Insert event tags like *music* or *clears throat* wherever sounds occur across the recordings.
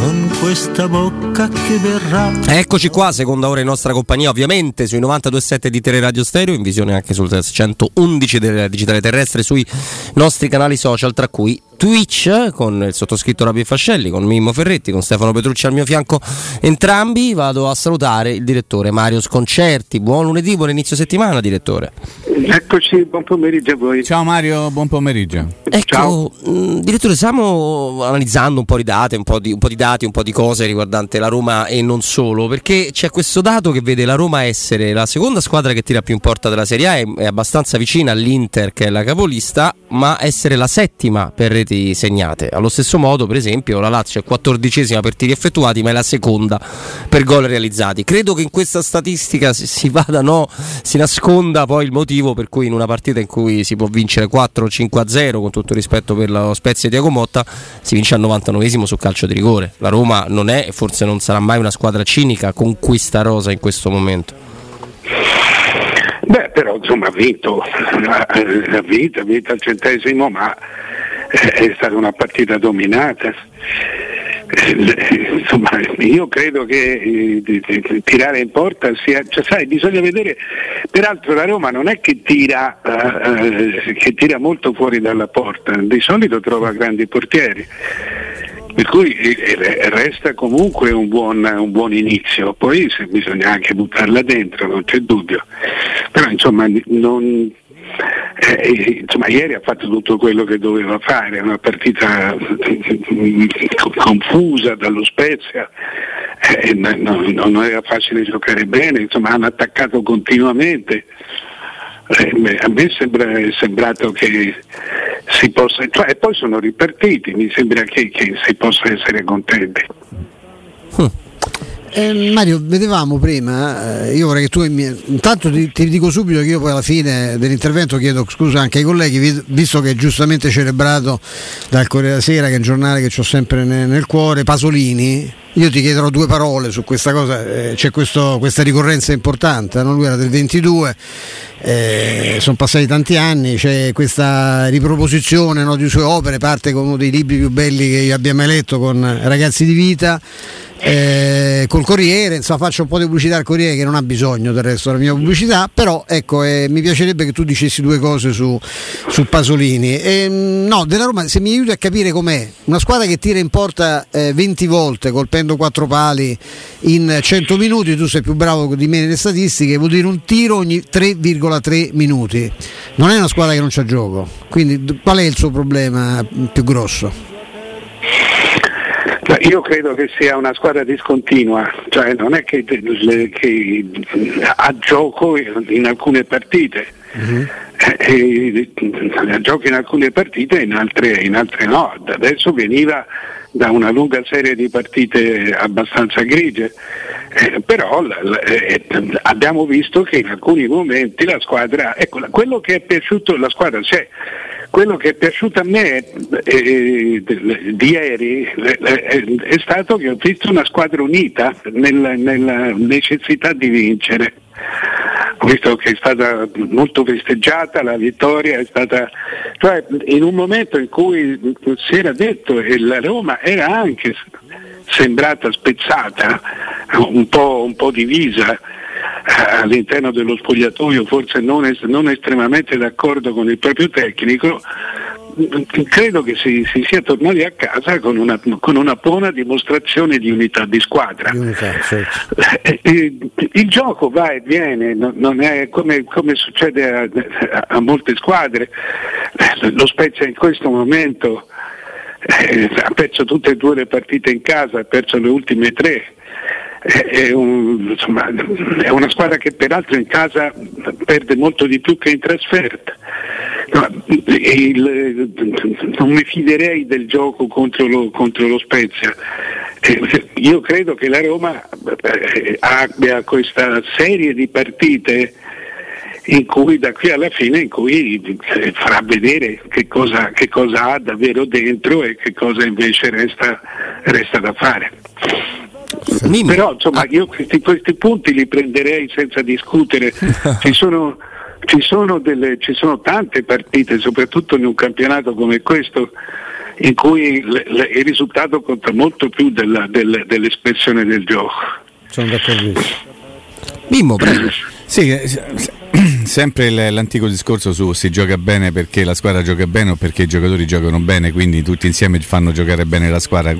con questa bocca che verrà. Eccoci qua, seconda ora in nostra compagnia, ovviamente sui 92.7 di Teleradio Stereo, in visione anche sul 111 del digitale terrestre sui nostri canali social, tra cui Twitch con il sottoscritto Rabbi Fascelli, con Mimmo Ferretti, con Stefano Petrucci al mio fianco entrambi. Vado a salutare il direttore Mario Sconcerti. Buon lunedì, buon inizio settimana, direttore. Eccoci, buon pomeriggio a voi. Ciao Mario, buon pomeriggio. Ecco, mh, mm, direttore, stiamo analizzando un po' di date, un po' di, un po' di dati, un po' di cose riguardanti la Roma e non solo, perché c'è questo dato che vede la Roma essere la seconda squadra che tira più in porta della Serie A, è, è abbastanza vicina all'Inter che è la capolista, ma essere la settima per reti reti segnate. Allo stesso modo, per esempio, la Lazio è quattordicesima per tiri effettuati, ma è la seconda per gol realizzati. Credo che in questa statistica si vada, no, si nasconda poi il motivo per cui in una partita in cui si può vincere 4-5-0, con tutto rispetto per lo Spezia di Diago Motta, si vince al 99esimo su calcio di rigore. La Roma non è e forse non sarà mai una squadra cinica con questa rosa in questo momento. Beh, però insomma ha vinto, ha vinto, ha vinto al centesimo, ma è stata una partita dominata. Insomma, io credo che eh, tirare in porta sia, cioè, sai, bisogna vedere, peraltro la Roma non è che tira, uh, che tira molto fuori dalla porta, di solito trova grandi portieri per cui resta comunque un buon, un buon, inizio, poi bisogna anche buttarla dentro, non c'è dubbio, però insomma non, eh, insomma, ieri ha fatto tutto quello che doveva fare, una partita confusa dallo Spezia, eh, no, non era facile giocare bene, insomma hanno attaccato continuamente. Eh, a me sembra, è sembrato che si possa, cioè, e poi sono ripartiti, mi sembra che, che si possa essere contenti. Hm. Eh, Mario, vedevamo prima, eh, io vorrei che tu intanto ti, ti, dico subito che io poi alla fine dell'intervento chiedo scusa anche ai colleghi, visto che è giustamente celebrato dal Corriere della Sera, che è un giornale che ho sempre nel, nel cuore, Pasolini, io ti chiederò due parole su questa cosa, eh, c'è questo, questa ricorrenza importante, no? lui era del 22, eh, sono passati tanti anni, c'è questa riproposizione no, di sue opere, parte con uno dei libri più belli che io abbia mai letto con Ragazzi di Vita eh, col Corriere, insomma faccio un po' di pubblicità al Corriere che non ha bisogno del resto della mia pubblicità, però ecco eh, mi piacerebbe che tu dicessi due cose su, su Pasolini. Eh, no, della Roma se mi aiuti a capire com'è, una squadra che tira in porta 20 eh, volte colpendo quattro pali in 100 minuti, tu sei più bravo di me nelle statistiche, vuol dire un tiro ogni 3,3 minuti. Non è una squadra che non c'ha gioco, quindi qual è il suo problema più grosso? Io credo che sia una squadra discontinua, cioè non è che, che ha gioco in alcune partite. Uh-huh. Eh, gioca in alcune partite e in altre, in altre no. Adesso veniva da una lunga serie di partite abbastanza grigie, eh, però eh, abbiamo visto che in alcuni momenti la squadra, ecco, quello che è piaciuto, la squadra c'è, quello che è piaciuto a me eh, di ieri eh, è stato che ho visto una squadra unita nella, nella necessità di vincere. Ho visto che è stata molto festeggiata la vittoria, è stata, cioè in un momento in cui si era detto che la Roma era anche sembrata spezzata, un po', un po divisa, all'interno dello spogliatoio forse non, es- non, estremamente d'accordo con il proprio tecnico, credo che si, si sia tornati a casa con una, con una, buona dimostrazione di unità di squadra. Unità, certo. Eh, eh, il gioco va e viene, non è come, come succede a, a, molte squadre. Lo Spezia in questo momento eh, ha perso tutte e due le partite in casa, ha perso le ultime tre è, un, insomma, è, una squadra che peraltro in casa perde molto di più che in trasferta. il, non mi fiderei del gioco contro lo, contro lo Spezia. Eh, io credo che la Roma eh, abbia questa serie di partite in cui da qui alla fine in cui eh, farà vedere che cosa, che cosa, ha davvero dentro e che cosa invece resta, resta da fare. Mimmi. Però insomma io questi, questi, punti li prenderei senza discutere. *laughs* Ci sono, ci sono, delle, ci sono tante partite, soprattutto in un campionato come questo, in cui il, il risultato conta molto più della, della, dell'espressione del gioco. Sono d'accordo. Mimmo, prego. Sì, eh, sempre l'antico discorso su si gioca bene perché la squadra gioca bene o perché i giocatori giocano bene, quindi tutti insieme fanno giocare bene la squadra.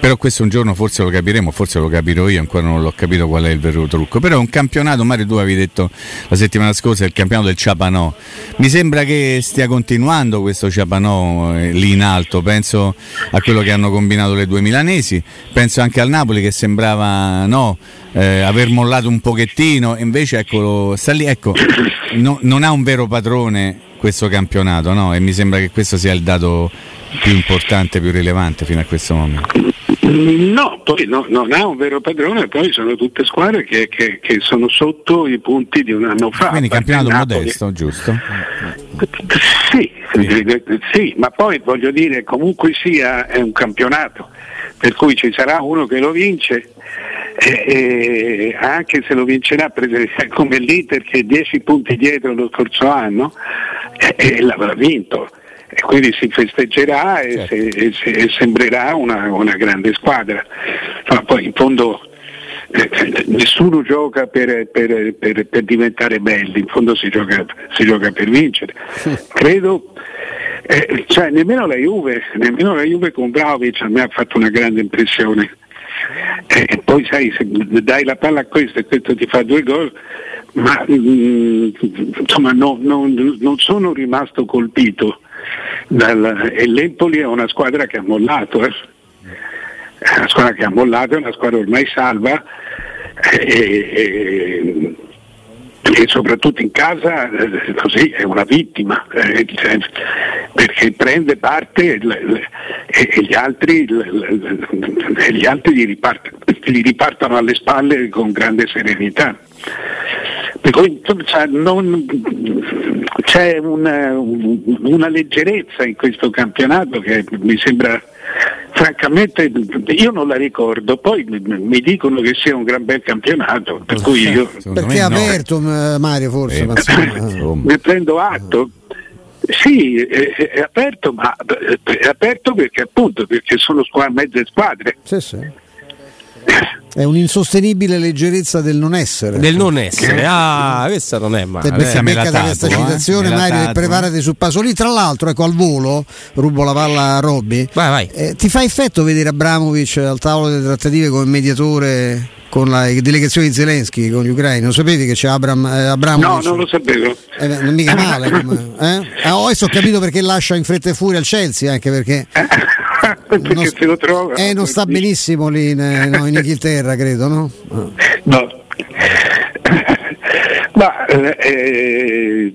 Però questo un giorno forse lo capiremo, forse lo capirò io, ancora non l'ho capito qual è il vero trucco. Però è un campionato, Mario tu avevi detto la settimana scorsa, è il campionato del Ciapanò. Mi sembra che stia continuando questo Ciapanò eh, lì in alto, penso a quello che hanno combinato le due milanesi, penso anche al Napoli che sembrava no eh, aver mollato un pochettino, invece eccolo, sta lì, ecco, *clears throat* no, non ha un vero padrone questo campionato, no? E mi sembra che questo sia il dato più importante, più rilevante fino a questo momento. No, poi no, non ha un vero padrone, poi sono tutte squadre che, che, che sono sotto i punti di un anno fa. Quindi campionato modesto, giusto? Sì, sì, sì, ma poi voglio dire, comunque sia è un campionato, per cui ci sarà uno che lo vince e, anche se lo vincerà *laughs* come l'Inter che è 10 punti dietro lo scorso anno e, l'avrà vinto. E quindi si festeggerà e, certo. se, se, e sembrerà una, una, grande squadra. Ma poi in fondo eh, nessuno gioca per, per, per, per, diventare belli in fondo si gioca, si gioca per vincere. *laughs* Credo eh, cioè, nemmeno la Juve nemmeno la Juve con Vlaovic a me ha fatto una grande impressione e eh, poi sai, se dai la palla a questo e questo ti fa due gol, ma mh, mm, insomma no, no, non sono rimasto colpito. Dal, e l'Empoli è una squadra che ha mollato, eh. è una squadra che ha mollato, è una squadra ormai salva. E, e, e soprattutto in casa eh, così è una vittima eh, perché prende parte e, gli altri, le, gli altri gli, ripartono, gli, ripartono alle spalle con grande serenità. Per cui cioè, non, c'è una, una leggerezza in questo campionato che mi sembra francamente io non la ricordo, poi mi dicono che sia un gran bel campionato, per cui io... Perché è aperto no. Mario forse? Eh, *laughs* ma ne prendo atto. Sì, è, è, aperto, ma è aperto perché appunto perché sono squadre, mezze squadre. Sì, sì. È un'insostenibile leggerezza del non essere. Del non essere, ah, questa non è male. Becca, becca da questa eh? citazione, Mario, e preparati su Pasolini. Tra l'altro, ecco al volo, rubo la palla a Robby. Vai, vai. Eh, ti fa effetto vedere Abramovic al tavolo delle trattative come mediatore con la delegazione di Zelensky con gli ucraini. Non sapevi che c'è Abram, eh, Abramovic? No, non lo sapevo. Eh, non mica male. Come, eh? ah, adesso ho capito perché lascia in fretta e furia al Chelsea, anche perché *laughs* perché non, se lo trova. Eh, non sta benissimo lì in, eh, no, in Inghilterra, credo, no? No. *laughs* Ma eh,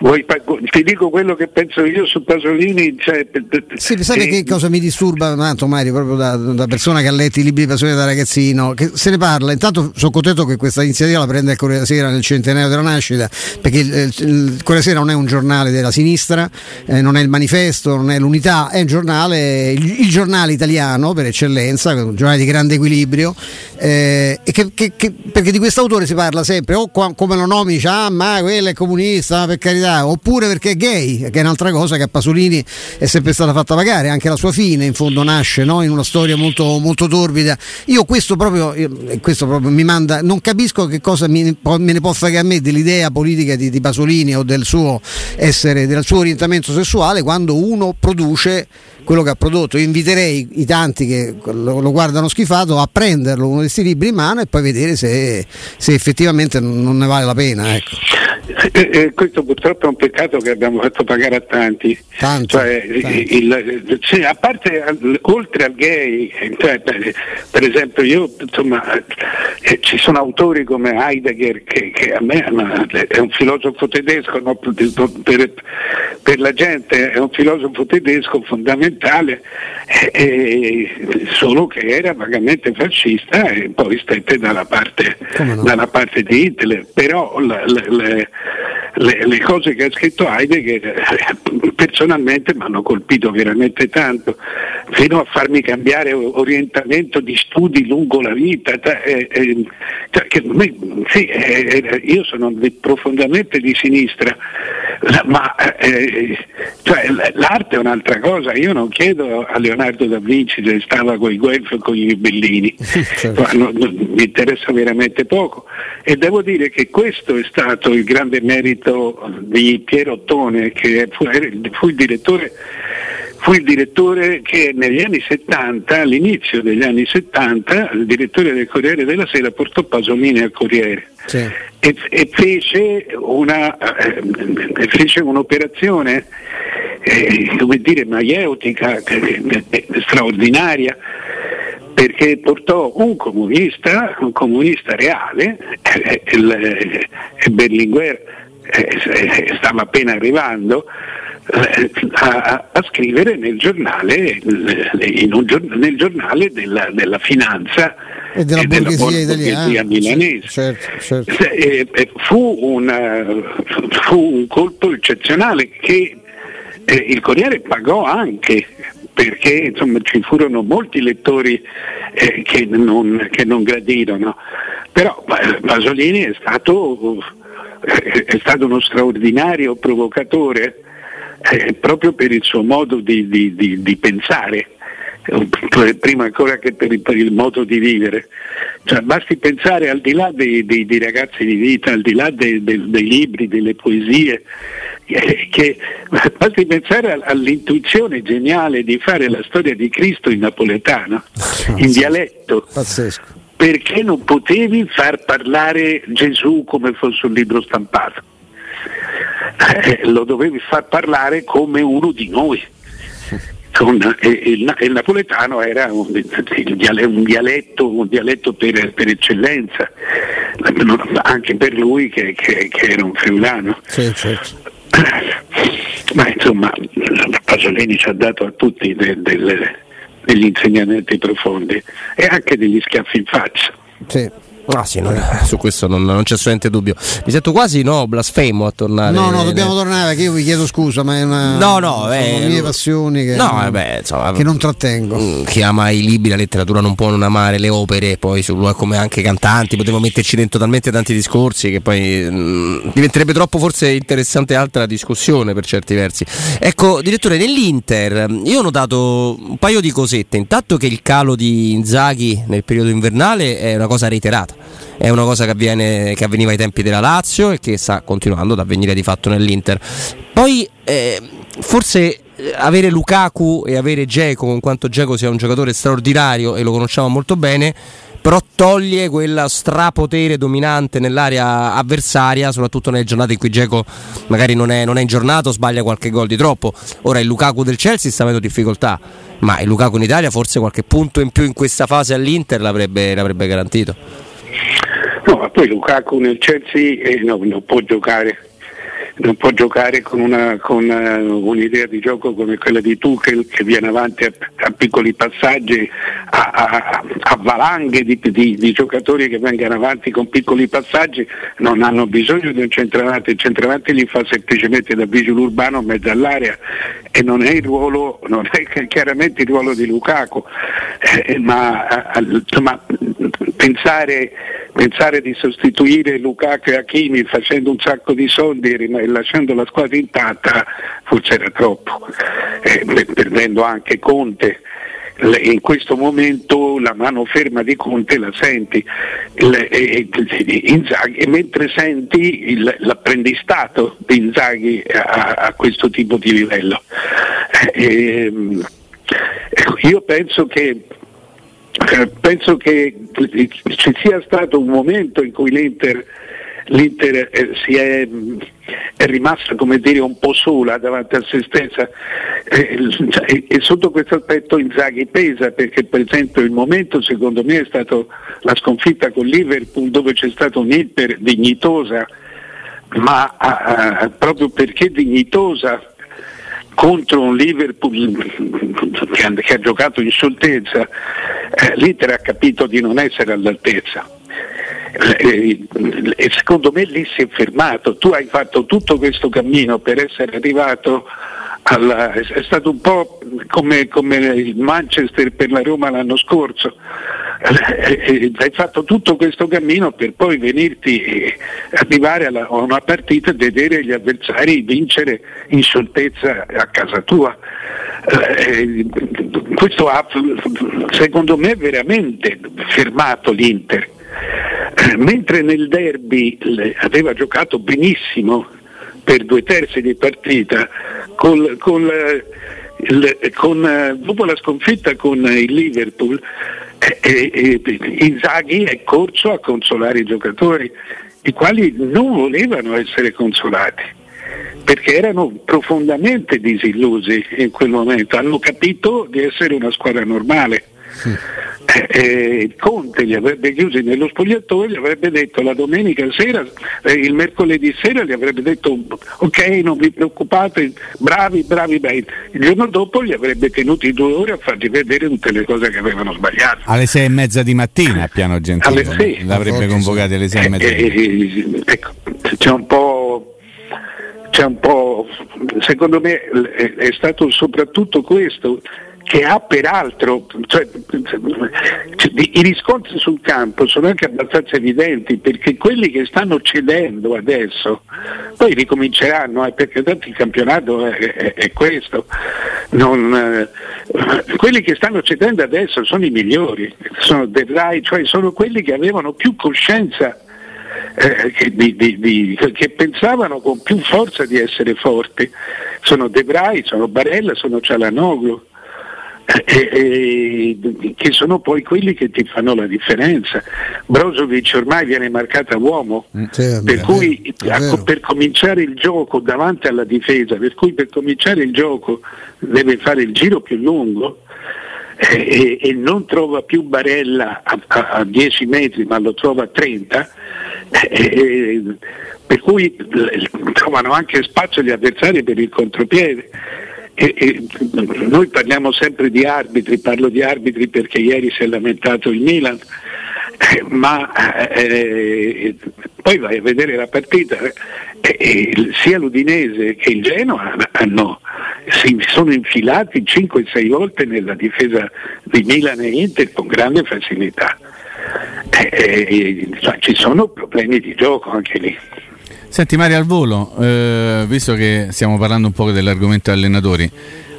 Vuoi, ti dico quello che penso io su Pasolini. Cioè, sì, sai eh, che cosa mi disturba tanto Mario, proprio da, da, persona che ha letto i libri di Pasolini da ragazzino, che se ne parla. Intanto sono contento che questa iniziativa la prenda il Corriere Sera nel centenario della nascita, perché il, il, Corriere Sera non è un giornale della sinistra, eh, non è il manifesto, non è l'unità, è un giornale, il, il giornale italiano per eccellenza, un giornale di grande equilibrio, eh, che, che, che, perché di questo autore si parla sempre, o qua, come lo nomi, dice, ah ma quello è comunista, per carità carità, oppure perché è gay, che è un'altra cosa che a Pasolini è sempre stata fatta pagare, anche la sua fine in fondo nasce no? in una storia molto, molto torbida. Io questo proprio, questo proprio mi manda, non capisco che cosa mi, me ne può fare a me dell'idea politica di, di Pasolini o del suo essere, del suo orientamento sessuale quando uno produce quello che ha prodotto. Io inviterei i tanti che lo, lo guardano schifato a prenderlo uno di questi libri in mano e poi vedere se, se effettivamente non ne vale la pena. Ecco. Eh, eh, questo purtroppo è un peccato che abbiamo fatto pagare a tanti. Tanti, Cioè, tanti. il- sì, a parte al- oltre al gay, cioè, per, per esempio io insomma, eh, ci sono autori come Heidegger che, che a me è un filosofo tedesco, no, per, per la gente è un filosofo tedesco fondamentale, eh, eh, solo che era vagamente fascista e poi stette dalla parte, no? dalla parte di Hitler, però la- la- le, le- le cose che ha scritto Heidegger eh, personalmente mi hanno colpito veramente tanto, fino a farmi cambiare orientamento di studi lungo la vita. ta- eh, eh, cioè, che sì, eh, eh, io sono di- profondamente di sinistra, ma eh, cioè, l- l'arte è un'altra cosa, io non chiedo a Leonardo da Vinci se stava con i Guelfi o con i Bellini, *laughs* Certo. Ma non- non- mi interessa veramente poco e devo dire che questo è stato il grande merito di Piero Ottone che fu, fu il direttore fu il direttore che negli anni 70, all'inizio degli anni 70, il direttore del Corriere della Sera portò Pasolini al Corriere Sì. e, e fece, una, eh, fece un'operazione eh, come dire, maieutica, eh, straordinaria, perché portò un comunista, un comunista reale, eh, il- eh, Berlinguer eh, stava appena arrivando, a, a- a scrivere nel giornale, eh, in un gior- nel giornale della, della finanza E della borghesia borghesia italiana. milanese. Certo, certo. Se- eh, eh, fu, una- fu un colpo eccezionale che eh, il Corriere pagò anche perché insomma, ci furono molti lettori eh, che, non, che non gradirono, però eh, Pasolini è stato, eh, è stato uno straordinario provocatore eh, proprio per il suo modo di, di- di- di pensare prima ancora che per il, per il modo di vivere. Cioè, basti pensare al di là dei, dei- dei ragazzi di vita, al di là dei, dei- libri, delle poesie, eh, che, basti pensare al- all'intuizione geniale di fare la storia di Cristo in napoletano, in dialetto Pazzesco. perché non potevi far parlare Gesù come fosse un libro stampato? Eh, lo dovevi far parlare come uno di noi. Con- e- e il, il napoletano era un, un dialetto, un dialetto per, per eccellenza, anche per lui che, che- che era un friulano. Sì, certo. Ma insomma, Pasolini ci ha dato a tutti de- delle- degli insegnamenti profondi e anche degli schiaffi in faccia. Sì. Ah sì, no, *laughs* su questo non, non c'è assolutamente dubbio. Mi sento quasi no, blasfemo a tornare. No, no, dobbiamo tornare perché io vi chiedo scusa, ma è una, No, no, sono eh, mie passioni che, No, vabbè, insomma, che non trattengo. Mm, chi ama i libri, la letteratura non può non amare le opere, poi su come anche i cantanti, potevo metterci dentro talmente tanti discorsi che poi mm, diventerebbe troppo forse interessante altra discussione per certi versi. Ecco, direttore, nell'Inter io ho notato un paio di cosette, intanto che il calo di Inzaghi nel periodo invernale è una cosa reiterata. È una cosa che, avviene, che avveniva ai tempi della Lazio e che sta continuando ad avvenire di fatto nell'Inter. Poi eh, forse eh, avere Lukaku e avere Geco, con quanto Geco sia un giocatore straordinario e lo conosciamo molto bene, però toglie quel strapotere dominante nell'area avversaria, soprattutto nelle giornate in cui Geco magari non è, non è in giornata o sbaglia qualche gol di troppo. Ora il Lukaku del Chelsea sta avendo difficoltà, ma il Lukaku in Italia forse qualche punto in più in questa fase all'Inter l'avrebbe, l'avrebbe garantito. No, ma poi Lukaku nel Chelsea eh, no, non può giocare. Non può giocare con, una, con eh, un'idea di gioco come quella di Tuchel che viene avanti a, a piccoli passaggi, a, a- a valanghe di, di- di giocatori che vengono avanti con piccoli passaggi, non hanno bisogno di un centravanti, il centravanti li fa semplicemente da vigile urbano in mezzo all'area e non è ruolo, non è chiaramente il ruolo di Lukaku, eh, ma eh, insomma, pensare, pensare di sostituire Lukaku e Hakimi facendo un sacco di soldi e lasciando la squadra intatta forse era troppo, eh, per- perdendo anche Conte. In questo momento la mano ferma di Conte la senti, Il- e- Inzaghi, mentre senti il- l'apprendistato di Inzaghi a, questo tipo di livello. Eh, ehm, io penso che, eh, penso che ci sia stato un momento in cui l'Inter l'Inter eh, si è, è, rimasta come dire un po' sola davanti a se stessa. Eh, e, e, sotto questo aspetto Inzaghi pesa perché per esempio il momento secondo me è stato la sconfitta con Liverpool dove c'è stata un'Inter dignitosa ma a, a, proprio perché dignitosa contro un Liverpool che ha, che ha giocato in scioltezza eh, l'Inter ha capito di non essere all'altezza e secondo me lì si è fermato, tu hai fatto tutto questo cammino per essere arrivato alla, è stato un po' come, come il Manchester per la Roma l'anno scorso, hai fatto tutto questo cammino per poi venirti arrivare alla, a una partita e vedere gli avversari vincere in scioltezza a casa tua. Eh, questo ha secondo me veramente fermato l'Inter mentre nel derby aveva giocato benissimo per due terzi di partita, col, col, con, dopo la sconfitta con il Liverpool, eh, eh, Inzaghi è corso a consolare i giocatori, i quali non volevano essere consolati perché erano profondamente disillusi in quel momento, hanno capito di essere una squadra normale. Sì eh, Conte li avrebbe chiusi nello spogliatoio, gli avrebbe detto la domenica sera, eh, il mercoledì sera gli avrebbe detto ok non vi preoccupate, bravi, bravi, bravi. Il giorno dopo li avrebbe tenuti due ore a fargli vedere tutte le cose che avevano sbagliato. Alle sei e mezza di mattina a piano gentile, alle sei. l'avrebbe convocato alle sei e mezza. Eh, eh, ecco, c'è un po' c'è un po', secondo me è stato soprattutto questo che ha peraltro, cioè, i riscontri sul campo sono anche abbastanza evidenti perché quelli che stanno cedendo adesso poi ricominceranno eh, perché tanto il campionato è, è, è questo. Non, eh, quelli che stanno cedendo adesso sono i migliori, sono Derrai, cioè sono quelli che avevano più coscienza eh, che, di, di, di, che, pensavano con più forza di essere forti. Sono De Vrij, sono Barella, sono Cialanoglu eh, eh, che sono poi quelli che ti fanno la differenza. Brozovic ormai viene marcata uomo, sì, per cui a, per cominciare il gioco davanti alla difesa, per cui per cominciare il gioco deve fare il giro più lungo. Eh, e, non trova più Barella a, a, a, 10 metri ma lo trova a 30 eh, per cui trovano anche spazio gli avversari per il contropiede e, e, noi parliamo sempre di arbitri, parlo di arbitri perché ieri si è lamentato il Milan, eh, ma eh, poi vai a vedere la partita, eh, sia l'Udinese che il Genoa hanno, si sono infilati 5-6 volte nella difesa di Milan e Inter con grande facilità. Cioè, ci sono problemi di gioco anche lì. Senti Mario al volo, eh, visto che stiamo parlando un po' dell'argomento allenatori,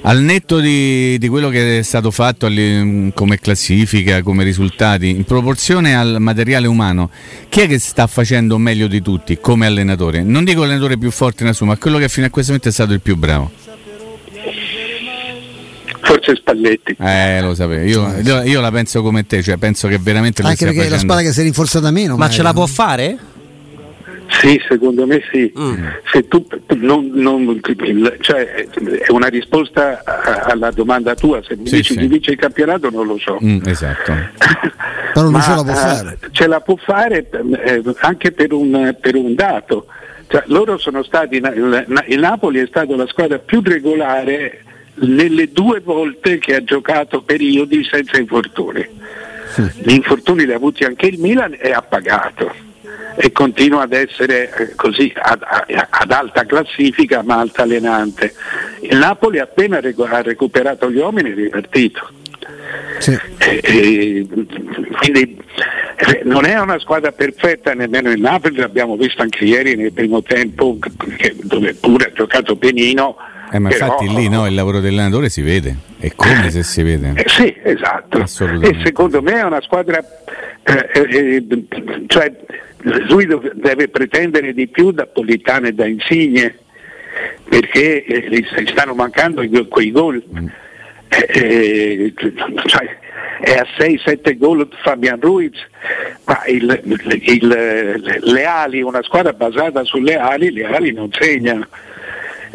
al netto di, di, quello che è stato fatto come classifica, come risultati, in proporzione al materiale umano, chi è che sta facendo meglio di tutti come allenatore? Non dico l'allenatore più forte in assoluto, ma quello che fino a questo momento è stato il più bravo. Forse Spalletti. Eh, lo sapevo. Io, io, io, la penso come te, cioè penso che veramente... Anche perché facendo... è la spada che si è rinforzata meno. Ma ce la può fare? Sì, secondo me sì. Mm. Se tu, non, non, cioè, è una risposta alla domanda tua, se mi sì, dici sì. chi vince il campionato non lo so. Mm, esatto. *laughs* Però non ce la può fare. Uh, ce la può fare eh, anche per un, per un dato. Cioè, loro sono stati, il, il Napoli è stata la squadra più regolare nelle due volte che ha giocato periodi senza infortuni. Gli infortuni li ha avuti anche il Milan e ha pagato e continua ad essere eh, così ad, ad, alta classifica ma altalenante. Il Napoli appena ha recuperato gli uomini è ripartito. Sì. E, e, quindi eh, non è una squadra perfetta nemmeno il Napoli, l'abbiamo visto anche ieri nel primo tempo che, dove pure ha giocato benino. Eh, ma però, infatti lì no, il lavoro dell'allenatore si vede, è come se si vede. Eh, sì, esatto. E secondo me è una squadra, eh, eh, cioè, lui deve pretendere di più da Politano e da Insigne perché eh, gli stanno mancando quei gol. Mm. eh, è a 6-7 gol Fabian Ruiz, ma il, il, le ali, una squadra basata sulle ali, le ali non segnano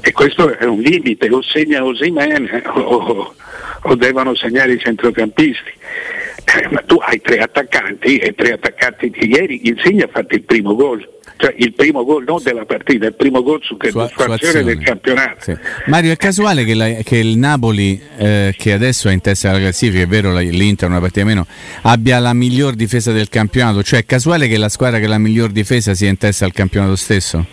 e questo è un limite, o segna Osimene o, o devono segnare i centrocampisti. Eh, ma tu hai tre attaccanti e tre attaccanti di ieri, Insigne ha fatto il primo gol cioè il primo gol non della partita, il primo gol su che su, su del campionato. Sì. Mario, è casuale che, la, che il Napoli, eh, che adesso è in testa alla classifica, è vero l'Inter una partita meno, abbia la miglior difesa del campionato, cioè è casuale che la squadra che ha la miglior difesa sia in testa al campionato stesso?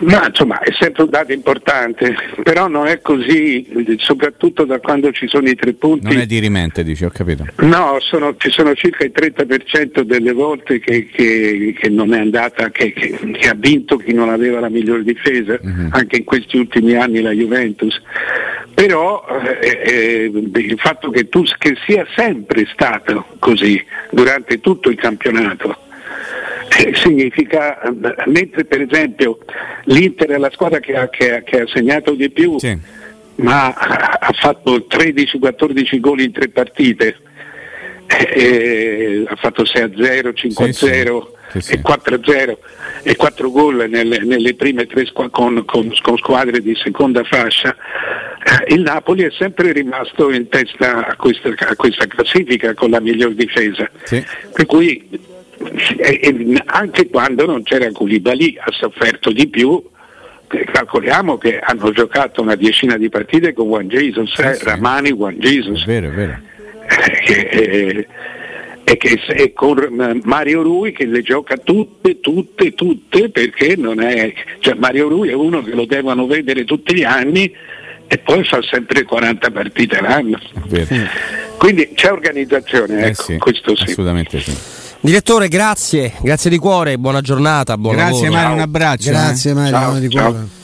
Ma insomma è sempre un dato importante, però non è così, soprattutto da quando ci sono i tre punti. Non è di rimente, dici, ho capito. No, sono, ci sono circa il 30% delle volte che, che, che non è andata, che, che, ha vinto chi non aveva la migliore difesa, uh-huh. anche in questi ultimi anni la Juventus. Però eh, eh, il fatto che tu che sia sempre stato così durante tutto il campionato significa, mentre per esempio l'Inter è la squadra che ha, che ha, che ha segnato di più, sì. ma ha fatto 13-14 gol in tre partite, e ha fatto 6-0, 5-0 sì, sì. e 4-0 e 4 gol nelle, nelle prime tre squ- con, con, con, squadre di seconda fascia. Il Napoli è sempre rimasto in testa a questa, a questa classifica con la miglior difesa. Per cui anche quando non c'era Koulibaly ha sofferto di più calcoliamo che hanno giocato una decina di partite con Juan Jesus, eh, sì. Ramani, Juan Jesus. È vero, è vero. Eh, eh, e, che, e con Mario Rui che le gioca tutte, tutte, tutte perché non è. Cioè Mario Rui è uno che lo devono vedere tutti gli anni e poi fa sempre 40 partite l'anno. Quindi c'è organizzazione, ecco, sì, questo sì. Assolutamente sì. Direttore, grazie, grazie di cuore, buona giornata, buon grazie lavoro. Mario, un abbraccio. Grazie eh. Mario, ciao, di cuore.